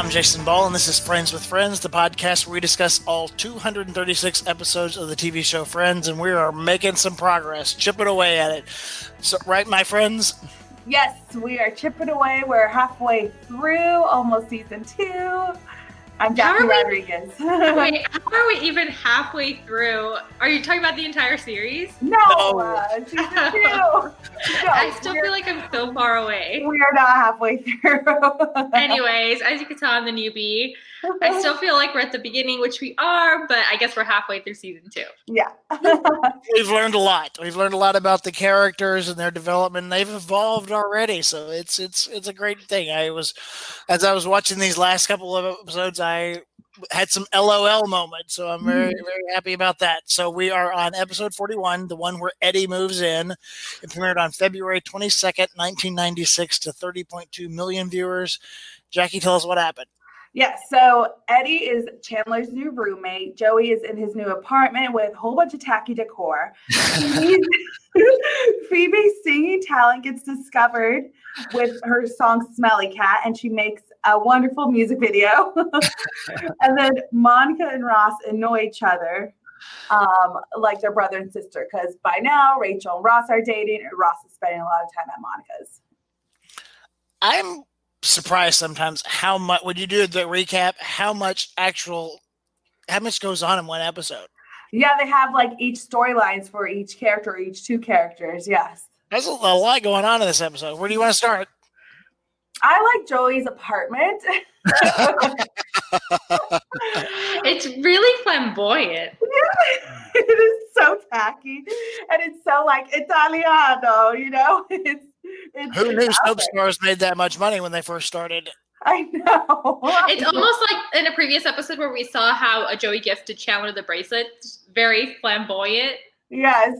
I'm Jason Ball, and this is Friends with Friends, the podcast where we discuss all 236 episodes of the TV show Friends, and we are making some progress, chipping away at it. So, right, my friends? Yes, we are chipping away. We're halfway through, almost season two. I'm Jackie we, Rodriguez. wait, how are we even halfway through? Are you talking about the entire series? No, no. Uh, season two. no, I still feel like I'm so far away. We are not halfway through. Anyways, as you can tell, I'm the newbie. I still feel like we're at the beginning, which we are, but I guess we're halfway through season two. Yeah. We've learned a lot. We've learned a lot about the characters and their development. They've evolved already, so it's it's it's a great thing. I was as I was watching these last couple of episodes, I had some LOL moments, so I'm very mm-hmm. very happy about that. So we are on episode 41, the one where Eddie moves in. It premiered on February 22nd, 1996 to 30.2 million viewers. Jackie, tell us what happened. Yes. Yeah, so Eddie is Chandler's new roommate. Joey is in his new apartment with a whole bunch of tacky decor. Phoebe's singing talent gets discovered with her song Smelly Cat, and she makes a wonderful music video. and then Monica and Ross annoy each other um, like their brother and sister because by now Rachel and Ross are dating, and Ross is spending a lot of time at Monica's. I'm surprised sometimes how much when you do the recap how much actual how much goes on in one episode. Yeah they have like each storylines for each character each two characters yes. There's a, a lot going on in this episode. Where do you want to start? I like joey's apartment. It's really flamboyant. It is so tacky and it's so like italiano you know? It's it's, Who knew soap stars made that much money when they first started? I know. it's almost like in a previous episode where we saw how a Joey gifted Chandler the bracelet. Very flamboyant. Yes.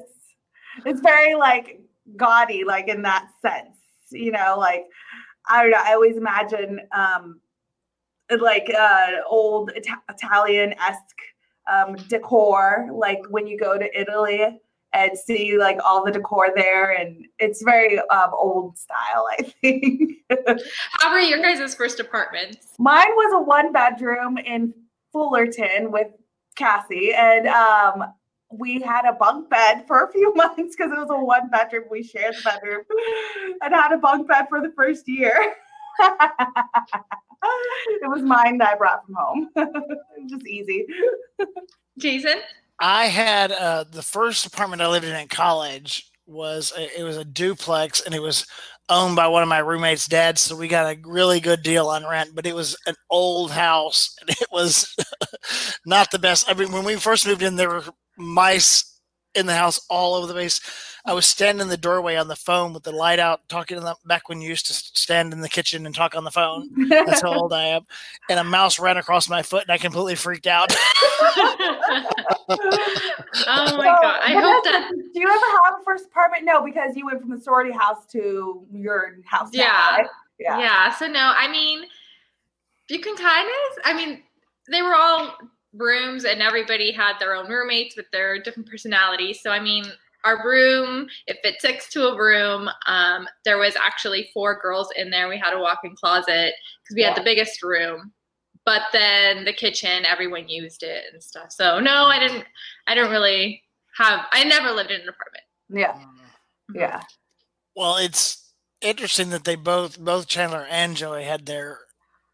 It's very like gaudy, like in that sense. You know, like I don't know. I always imagine um like uh old Ita- Italian esque um decor, like when you go to Italy and see like all the decor there and it's very um, old style i think. How were your guys' first apartments? Mine was a one bedroom in fullerton with cassie and um, we had a bunk bed for a few months because it was a one bedroom we shared the bedroom and had a bunk bed for the first year. It was mine that i brought from home. Just easy. Jason I had uh, the first apartment I lived in in college was a, it was a duplex and it was owned by one of my roommates' dads, so we got a really good deal on rent. But it was an old house and it was not the best. I mean, when we first moved in, there were mice in the house all over the place. I was standing in the doorway on the phone with the light out, talking to them back when you used to stand in the kitchen and talk on the phone. That's how old I am. And a mouse ran across my foot, and I completely freaked out. oh my god! I hope that. Do you ever have a first apartment? No, because you went from the sorority house to your house. Yeah, now, right? yeah, yeah. So no, I mean, you can kind of. I mean, they were all rooms and everybody had their own roommates with their different personalities. So I mean, our room, it fit six to a room. Um, there was actually four girls in there. We had a walk-in closet because we yeah. had the biggest room. But then the kitchen, everyone used it and stuff. So no, I didn't. I didn't really have. I never lived in an apartment. Yeah, mm-hmm. yeah. Well, it's interesting that they both, both Chandler and Joey, had their,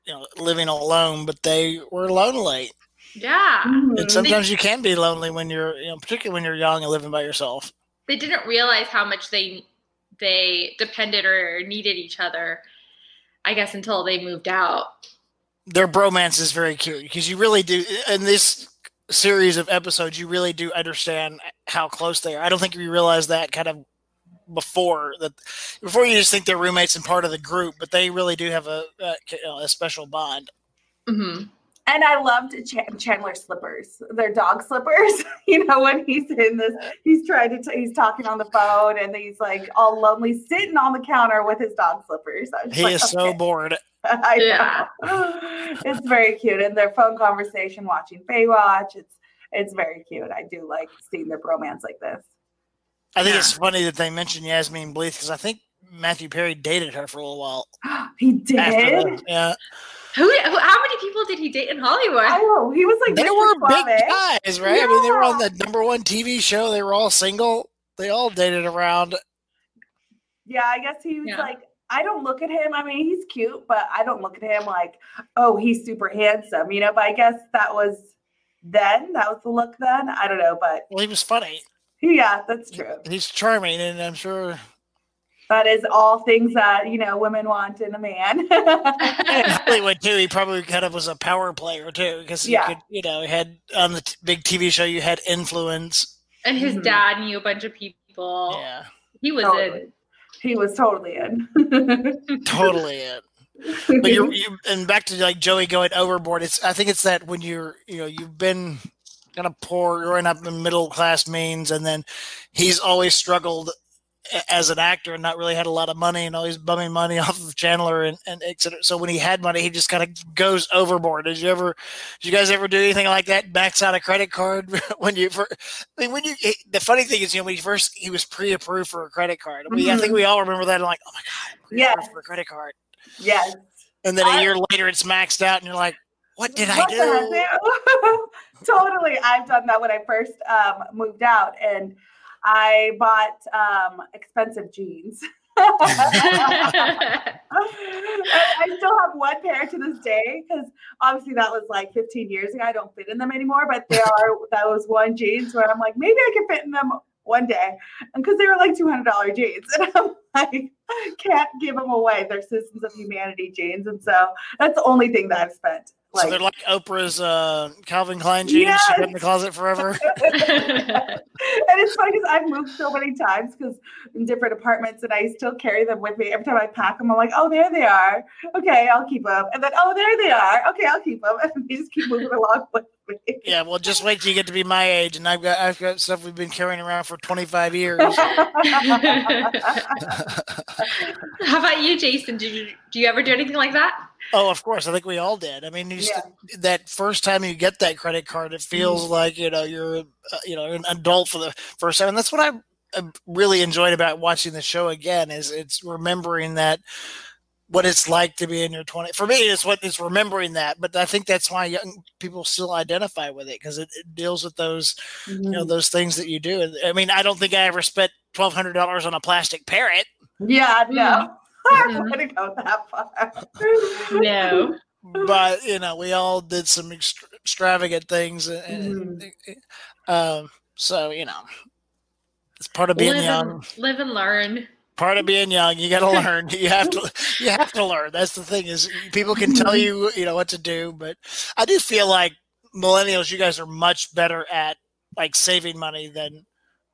you know, living alone, but they were lonely. Yeah. Mm-hmm. And sometimes you can be lonely when you're, you know, particularly when you're young and living by yourself. They didn't realize how much they they depended or needed each other. I guess until they moved out. Their bromance is very cute because you really do in this series of episodes. You really do understand how close they are. I don't think you realize that kind of before that before you just think they're roommates and part of the group, but they really do have a a, a special bond. Mm-hmm. And I loved Ch- Chandler's slippers, They're dog slippers. you know, when he's in this, he's trying to, t- he's talking on the phone and he's like all lonely sitting on the counter with his dog slippers. He like, is okay. so bored. I yeah. know. it's very cute. And their phone conversation watching Baywatch, it's, it's very cute. I do like seeing their romance like this. I think yeah. it's funny that they mentioned Yasmine Bleeth because I think Matthew Perry dated her for a little while. he did. Yeah. Who, who? How many people did he date in Hollywood? I know he was like They Mr. were big Suave. guys, right? I mean, they were on the number one TV show. They were all single. They all dated around. Yeah, I guess he was Yeah. like. I don't look at him. I mean, he's cute, but I don't look at him like, oh, he's super handsome, you know. But I guess that was then. That was the look then. I don't know, but Well, he was funny. yeah, that's true. He's charming, and I'm sure That is all things that you know women want in a man. in Hollywood too. He probably kind of was a power player too, because Yeah. you could, you know, he had on the t- big TV show, you had influence. and his Mhm. dad knew a bunch of people. Yeah, He was Totally. he was totally in. totally it. But you're, you and back to like Joey going overboard. It's I think it's that when you're you know you've been kind of poor growing up in middle class means, and then he's always struggled a- as an actor and not really had a lot of money and always bumming money off of Chandler and, and et cetera. So when he had money, he just kind of goes overboard. Did you ever, did you guys ever do anything like that? Max out a credit card when you, for, I mean, when you, the funny thing is, you know, when he first, he was pre-approved for a credit card. I mean, I think we all remember that. like, oh my God, pre-approved for a credit card. yes. And then a I- year later, it's maxed out, and you're like, "What did I What I do?" do? totally. I've done that when I first um, moved out and I bought um, expensive jeans. I still have one pair to this day because obviously that was like 15 years ago. I don't fit in them anymore, but there are that was one jeans where I'm like, maybe I can fit in them one day. And because they were like $200 jeans. And I'm like, can't give them away. They're Citizens of Humanity jeans. And so that's the only thing that I've spent. so they're like Oprah's uh, Calvin Klein jeans. She put in the closet forever. and it's funny because I've moved so many times because in different apartments, and I still carry them with me. Every time I pack them, I'm like, oh, there they are. Okay, I'll keep them. And then, oh, there they are. Okay, I'll keep them. And they just keep moving along with me. yeah, well, just wait till you get to be my age, and I've got I've got stuff we've been carrying around for 25 years. How about you, Jason? Did you do you ever do anything like that? oh, of course, I think we all did. I mean, you Yeah. that first time you get that credit card, it feels Mm-hmm. like you know you're uh, you know an adult for the first time, and that's what I uh, really enjoyed about watching the show again. Is it's remembering that what it's like to be in your 20s. for me it's what it's remembering that but i think that's why young people still identify with it because it, it deals with those you know Mhm. those things that you do And, i mean i don't think i ever spent $1200 on a plastic parrot yeah, no. I Mhm. wouldn't go that far. No. but you know we all did some extra- extravagant things and, and, um so you know it's part of being live, young and, live and learn. part of being young you got to learn you have to you have to learn that's the thing is people can tell you you know what to do but i do feel like millennials you guys are much better at like saving money than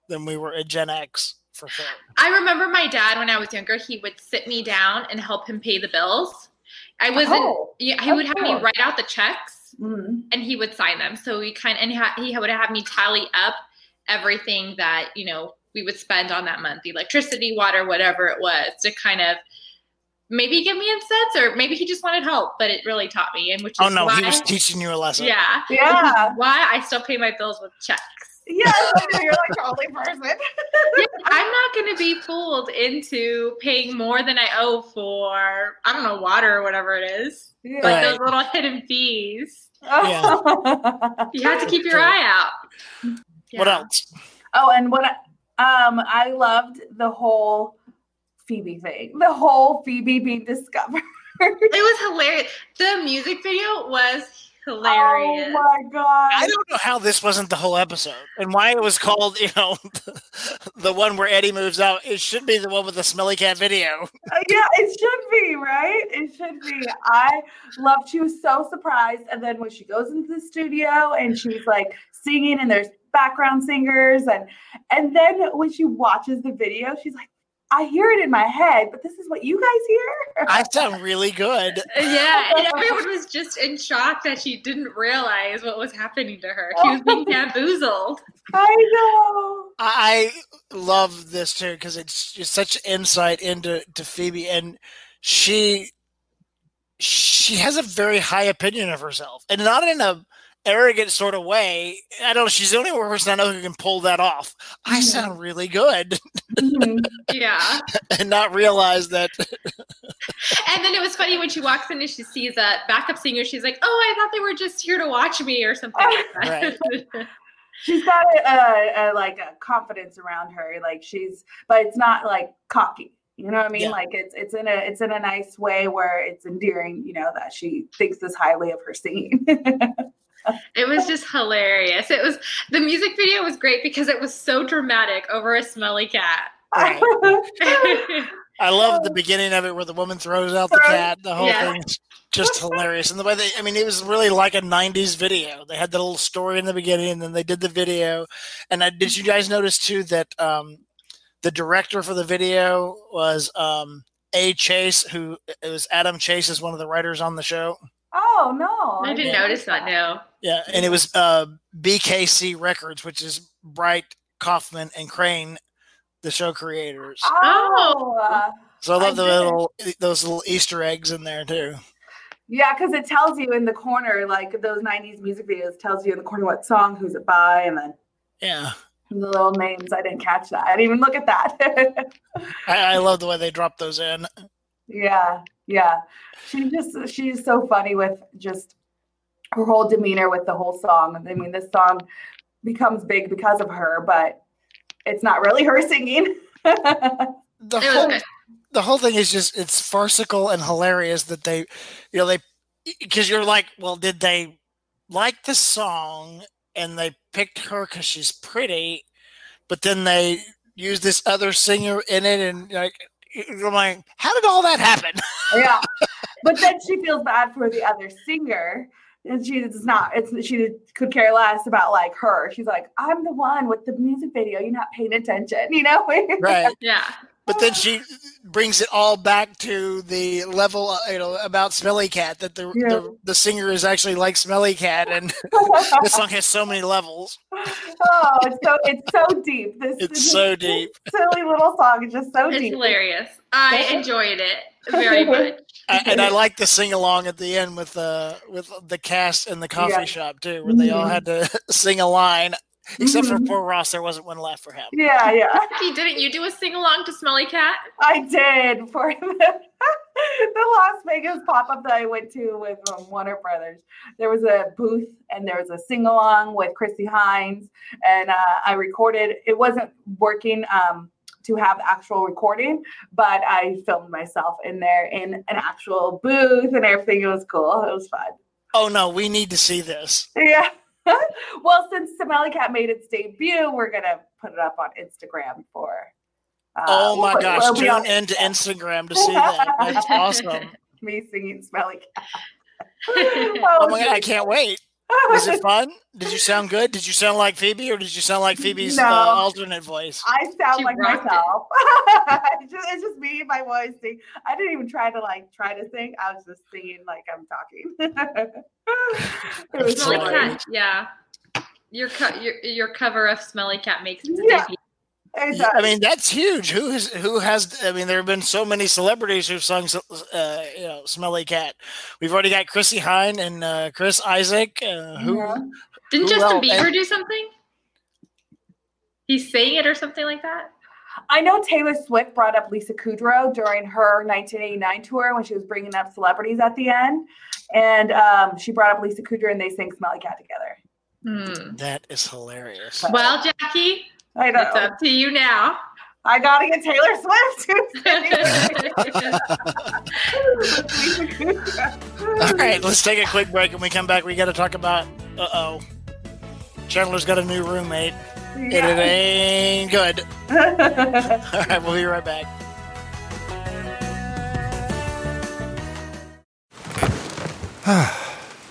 than we were at gen x for sure I remember my dad when I was younger. He would sit me down and help him pay the bills. I wasn't. Oh, yeah, he would have me write out the checks Mhm. and he would sign them. So we kind of, and ha- he would have me tally up everything that you know we would spend on that month, the electricity, water, whatever it was, to kind of maybe give me a sense, or maybe he just wanted help. But it really taught me, and which is oh no why, he was teaching you a lesson yeah, Yeah. why I still pay my bills with checks. Yes, I know, you're like the only person. Yeah, I'm not going to be fooled into paying more than I owe for I don't know water or whatever it is, like Right. those little hidden fees. Yeah. You have to keep your eye out. what else Oh, and what I, um I loved the whole Phoebe thing. The whole Phoebe being discovered. It was hilarious. The music video was hilarious. Oh my god. I don't know how this wasn't the whole episode and why it was called, you know, the one where Eddie moves out. It should be the one with the smelly cat video. Uh, yeah, it should be, right? It should be. I loved she was so surprised. And then when she goes into the studio and she's like singing and there's background singers and and then when she watches the video, she's like, I hear it in my head, but this is what you guys hear? I sound really good. Yeah, and everyone was just in shock that she didn't realize what was happening to her. She was being bamboozled. I know. I love this too because it's just such insight into to Phoebe, and she she has a very high opinion of herself, and not in a arrogant sort of way. I don't know. She's the only person I know who can pull that off. I mm-hmm. sound really good. Mm-hmm. Yeah. and not realize that. and then it was funny when she walks in and she sees a backup singer. She's like, oh, I thought they were just here to watch me or something like that. Right. she's got a, a, a, like a confidence around her. Like she's, but it's not like cocky. You know what I mean? Yeah. Like it's it's in a it's in a nice way where it's endearing. You know that she thinks this highly of her singing. It was just hilarious. It was the music video was great because it was so dramatic over a smelly cat. Right. I love the beginning of it where the woman throws out the cat. The whole yeah. thing's just hilarious. And the way they, I mean, it was really like a 90s video. They had the little story in the beginning and then they did the video. And I, did you guys notice too that um, the director for the video was um, A. Chase, who it was Adam Chase, is one of the writers on the show. Oh no, I didn't notice that. No. Yeah, and it was uh, BKC Records, which is Bright Kauffman and Crane, the show creators. Oh, so I love I the little those little Easter eggs in there too. Yeah, because it tells you in the corner, like those '90s music videos, tells you in the corner what song, who's it by, and then yeah, the little names. I didn't catch that. I didn't even look at that. I, I love the way they drop those in. Yeah, yeah. She just she's so funny with just her whole demeanor with the whole song. I mean, this song becomes big because of her, but it's not really her singing. the whole the whole thing is just it's farcical and hilarious that they, you know, they because you're like, well, did they like the song and they picked her because she's pretty, but then they use this other singer in it and like I'm like, how did all that happen? yeah, but then she feels bad for the other singer, and she does not. It's she could care less about like her. She's like, I'm the one with the music video. You're not paying attention, you know? right. Yeah. But then she brings it all back to the level, uh, you know, about Smelly Cat that the yeah. the, the, singer is actually like Smelly Cat, and this song has so many levels. Oh, it's so it's so deep. This it's so deep. Silly little song is just so it's deep. hilarious. I enjoyed it very much. and I like the sing along at the end with the uh, with the cast in the coffee yeah. shop too, where they all mm-hmm. had to sing a line. Except mm-hmm. for poor Ross, there wasn't one left for him. Yeah, yeah. he didn't you do a sing along to Smelly Cat? I did for the, the Las Vegas pop up that I went to with um, Warner Brothers. There was a booth and there was a sing along with Chrissie Hynde, and uh, I recorded. It wasn't working. Um, to have actual recording, but I filmed myself in there in an actual booth and everything. It was cool. It was fun. Oh no, we need to see this. Yeah. well, since Smelly Cat made its debut, we're gonna put it up on Instagram for. Uh, oh my we'll gosh! Tune into Instagram to see that. That's awesome. Me singing Smelly Cat. oh, oh my god! I can't wait. Was it fun? Did you sound good? Did you sound like Phoebe, or did you sound like Phoebe's no, uh, alternate voice? I sound she like myself. it's, just, it's, just, me and my voice. Sing. I didn't even try to like try to sing. I was just singing like I'm talking. it was Smelly Cat, yeah. Your, co- your your cover of Smelly Cat makes its yeah. debut. Exactly. I mean, that's huge. Who has who has? I mean, there have been so many celebrities who've sung, uh, you know, "Smelly Cat." We've already got Chrissie Hynde and uh, Chris Isaak. Uh, who yeah. didn't who Justin Bieber and, do something? He's saying it or something like that. I know Taylor Swift brought up Lisa Kudrow during her 1989 tour when she was bringing up celebrities at the end, and um, she brought up Lisa Kudrow and they sang "Smelly Cat" together. Hmm. That is hilarious. Well, Jackie, I know. It's up to you now. I gotta get Taylor Swift. All right, let's take a quick break. When we come back, we got to talk about. Uh oh, Chandler's got a new roommate, yeah. and it ain't good. All right, we'll be right back.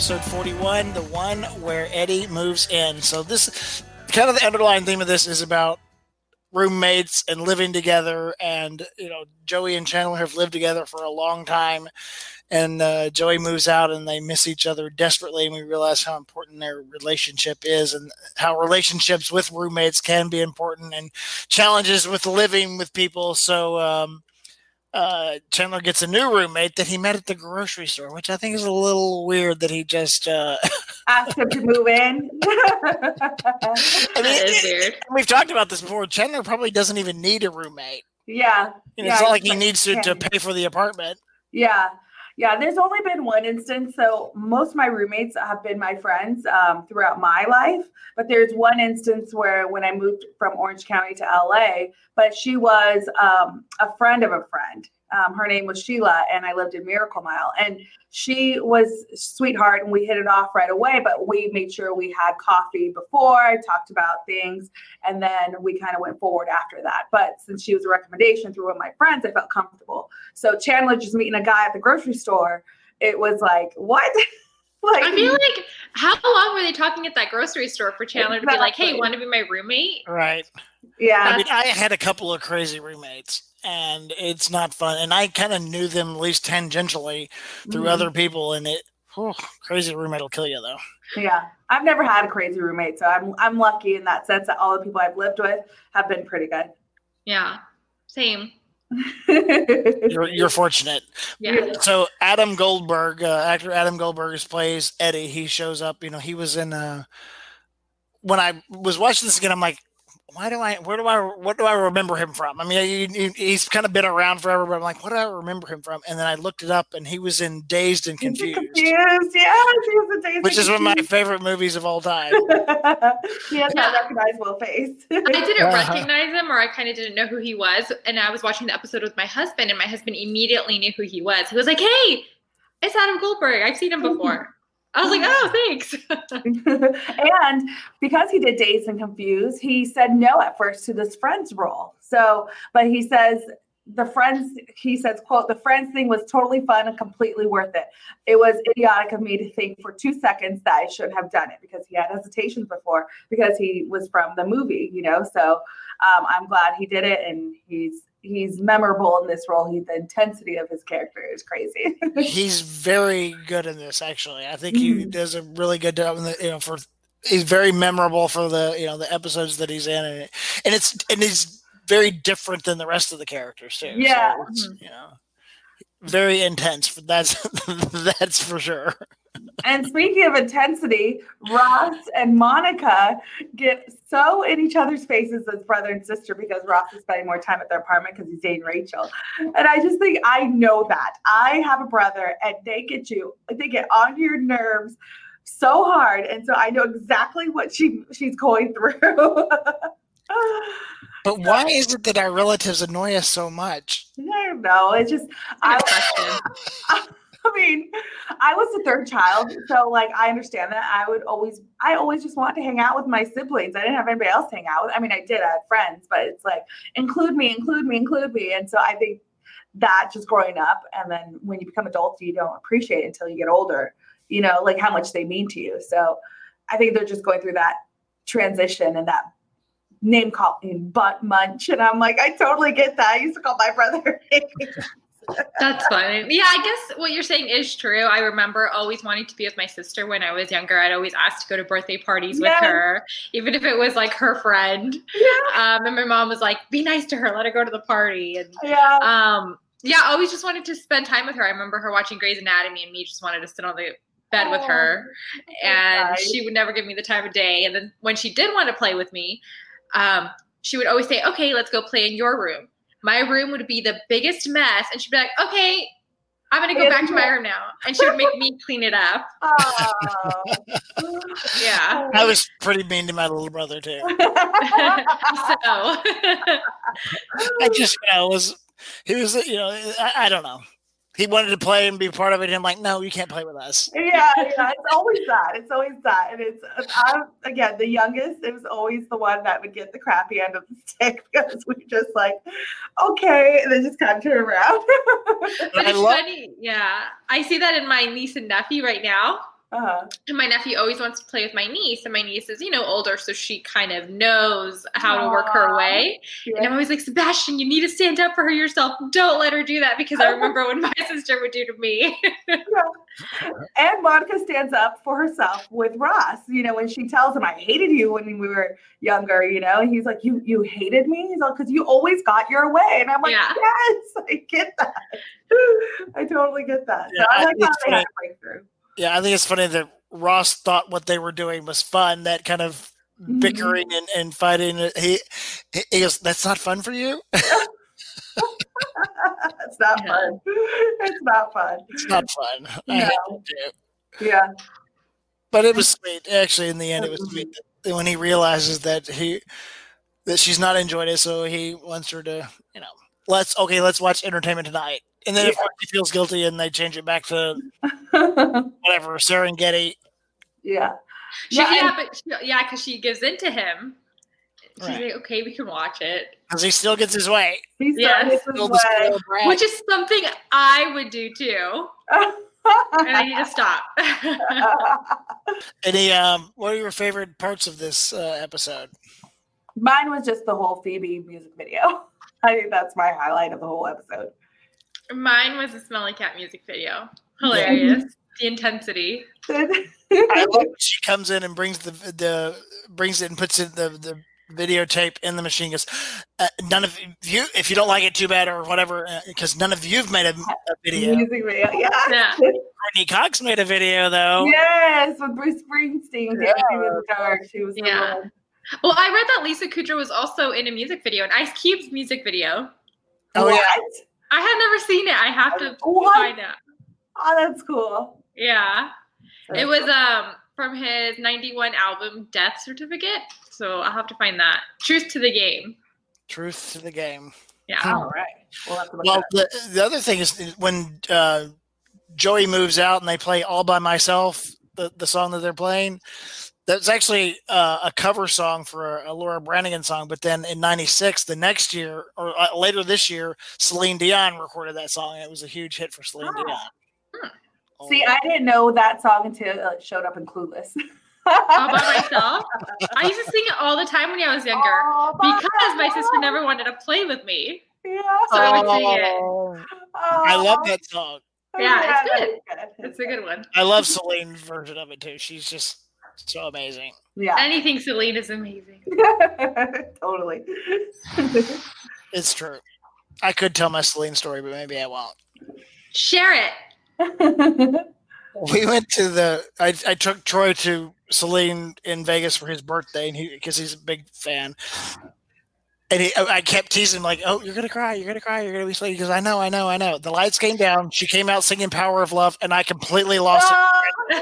Episode 41, the one where Eddie moves in. So, this kind of the underlying theme of this is about roommates and living together. And, you know, Joey and Chandler have lived together for a long time. And uh, Joey moves out and they miss each other desperately. And we realize how important their relationship is and how relationships with roommates can be important and challenges with living with people. So, um, uh, Chandler gets a new roommate that he met at the grocery store, which I think is a little weird that he just uh, asked him to move in. I mean, that is weird. We've talked about this before. Chandler probably doesn't even need a roommate. Yeah, you know, yeah it's not like he needs to, to pay for the apartment. Yeah, yeah, there's only been one instance. So most of my roommates have been my friends um, throughout my life. But there's one instance where when I moved from Orange County to LA, but she was um, a friend of a friend. Um, her name was Sheila, and I lived in Miracle Mile. And she was sweetheart, and we hit it off right away. But we made sure we had coffee before, talked about things, and then we kind of went forward after that. But since she was a recommendation through one of my friends, I felt comfortable. So Chandler just meeting a guy at the grocery store, it was like, what? like, I feel like how long were they talking at that grocery store for Chandler exactly. to be like, "Hey, want to be my roommate?" Right. Yeah. I mean, I had a couple of crazy roommates and it's not fun. And I kind of knew them at least tangentially through mm-hmm. other people, and it oh, crazy roommate will kill you though. Yeah, I've never had a crazy roommate, so I'm I'm lucky in that sense that all the people I've lived with have been pretty good. Yeah, same. you're, you're fortunate. Yeah. So Adam Goldberg, uh, actor Adam Goldberg, plays Eddie. He shows up. You know, he was in. Uh, when I was watching this again, I'm like, why do I where do I what do I remember him from? I mean, he, he's kind of been around forever, but I'm like, what do I remember him from? And then I looked it up, and he was in Dazed and Confused. Confused, yes, he was in Dazed which is one of my favorite movies of all time. he has yeah. that recognizable face. I didn't uh-huh. recognize him, or I kind of didn't know who he was, and I was watching the episode with my husband, and my husband immediately knew who he was. He was like, "Hey, it's Adam Goldberg. I've seen him before." I was like, oh, thanks. and because he did Dazed and Confused, he said no at first to this Friends role. So, but he says the Friends, he says, quote, the Friends thing was totally fun and completely worth it. It was idiotic of me to think for two seconds that I should have done it because he had hesitations before because he was from the movie, you know? So um, I'm glad he did it and he's he's memorable in this role. He the intensity of his character is crazy. he's very good in this. Actually, I think he mm-hmm. does a really good job. In the, you know, for he's very memorable for the you know the episodes that he's in, and, and it's and he's very different than the rest of the characters too. Yeah, so you know, very intense. That's that's for sure. And speaking of intensity, Ross and Monica get so in each other's faces as brother and sister because Ross is spending more time at their apartment because he's dating Rachel. And I just think I know that. I have a brother and they get you, they get on your nerves so hard. And so I know exactly what she she's going through. But why is it that our relatives annoy us so much? I don't know. It's just I, I, I mean, I was the third child, so like I understand that. I would always, I always just want to hang out with my siblings. I didn't have anybody else to hang out with. I mean, I did. I had friends, but it's like include me, include me, include me. And so I think that just growing up, and then when you become adults, you don't appreciate it until you get older. You know, like how much they mean to you. So I think they're just going through that transition and that name calling butt munch. And I'm like, I totally get that. I used to call my brother. That's funny. Yeah, I guess what you're saying is true. I remember always wanting to be with my sister when I was younger. I'd always ask to go to birthday parties with her, even if it was like her friend. Yeah. Um, and my mom was like, "Be nice to her. Let her go to the party." And yeah. Um, yeah, I always just wanted to spend time with her. I remember her watching Grey's Anatomy, and me just wanted to sit on the bed oh, with her, and nice. she would never give me the time of day. And then when she did want to play with me, um, she would always say, "Okay, let's go play in your room." my room would be the biggest mess. And she'd be like, okay, I'm gonna go back to my room now. And she would make me clean it up. Oh. yeah. I was pretty mean to my little brother too. so I just you know was he was you know I, I don't know he wanted to play and be part of it. And I'm like, no, you can't play with us. Yeah, yeah, it's always that. It's always that. And it's I'm, again the youngest. It was always the one that would get the crappy end of the stick because we just like, okay, and then just kind of turn around. but it's love- funny, yeah. I see that in my niece and nephew right now. Uh-huh. And my nephew always wants to play with my niece, and my niece is, you know, older, so she kind of knows how Aww. to work her way. Yeah. And I'm always like, Sebastian, you need to stand up for her yourself. Don't let her do that because I remember when my sister would do to me. yeah. And Monica stands up for herself with Ross. You know, when she tells him, "I hated you when we were younger," you know, and he's like, "You you hated me?" He's like, "Because you always got your way," and I'm like, yeah. "Yes, I get that. I totally get that." So I like how they had a breakthrough. Yeah, I think it's funny that Ross thought what they were doing was fun. That kind of mm-hmm. bickering and, and fighting. He, he goes, "That's not fun for you." it's not fun. It's not fun. It's not fun. No. Yeah. But it was sweet. Actually, in the end, it was sweet when he realizes that he that she's not enjoying it, so he wants her to, you know, let's okay, let's watch Entertainment Tonight. And then yeah. if he feels guilty and they change it back to whatever Serengeti. Yeah. She, yeah, yeah, but she, yeah, because she gives in to him. She's right. like, okay, we can watch it. Because he still gets his way. He yeah, his way. Which is something I would do too. and I need to stop. Any um what are your favorite parts of this uh, episode? Mine was just the whole Phoebe music video. I think that's my highlight of the whole episode. Mine was a smelly cat music video. Hilarious. the intensity. I love she comes in and brings the the brings it and puts it the the videotape in the machine. Goes, uh, none of you, if you don't like it, too bad or whatever, because uh, none of you've made a, a video. Music video, yeah. yeah. Courteney Cox made a video though. Yes, with Bruce Springsteen yeah. dancing in the dark. She was yeah. Well, I read that Lisa Kudrow was also in a music video, an Ice Cube's music video. Oh what? yeah. I have never seen it. I have to what? find out. Oh, that's cool. Yeah. That's it was cool. um from his 91 album Death Certificate. So I'll have to find that. Truth to the game. Truth to the game. Yeah. All right. Well, well the, the other thing is when uh, Joey moves out and they play All by Myself, the, the song that they're playing, that's actually uh, a cover song for a Laura Branigan song. But then in '96, the next year or uh, later this year, Celine Dion recorded that song. And it was a huge hit for Celine oh. Dion. Hmm. Oh. See, I didn't know that song until it showed up in Clueless. all by myself. I used to sing it all the time when I was younger because my sister never wanted to play with me. Yeah. So oh, I would sing it. Oh. I love that song. Yeah, yeah it's good. good. It's a good one. I love Celine's version of it too. She's just so amazing. Yeah. Anything Celine is amazing. totally. it's true. I could tell my Celine story, but maybe I won't. Share it. we went to the. I, I took Troy to Celine in Vegas for his birthday, and he because he's a big fan. And he, oh, I kept teasing him like, "Oh, you're gonna cry, you're gonna cry, you're gonna be sleepy." Because I know, I know, I know. The lights came down. She came out singing "Power of Love," and I completely lost it.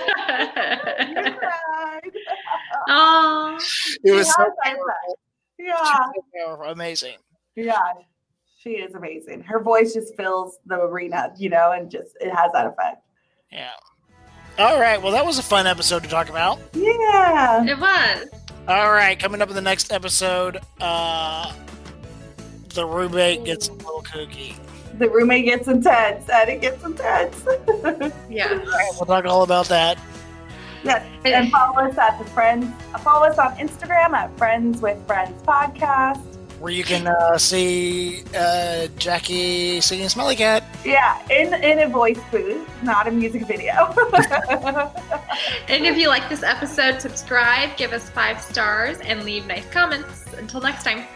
Oh, it was so yeah, so amazing. Yeah, she is amazing. Her voice just fills the arena, you know, and just it has that effect. Yeah. All right. Well, that was a fun episode to talk about. Yeah, it was. All right. Coming up in the next episode, uh, the roommate gets a little kooky. The roommate gets intense, and it gets intense. yeah. All right, we'll talk all about that. Yes, and follow us at the Friends. Follow us on Instagram at Friends with Friends Podcast, where you can uh, see uh, Jackie singing "Smelly Cat." Yeah, in in a voice booth, not a music video. and if you like this episode, subscribe, give us five stars, and leave nice comments. Until next time.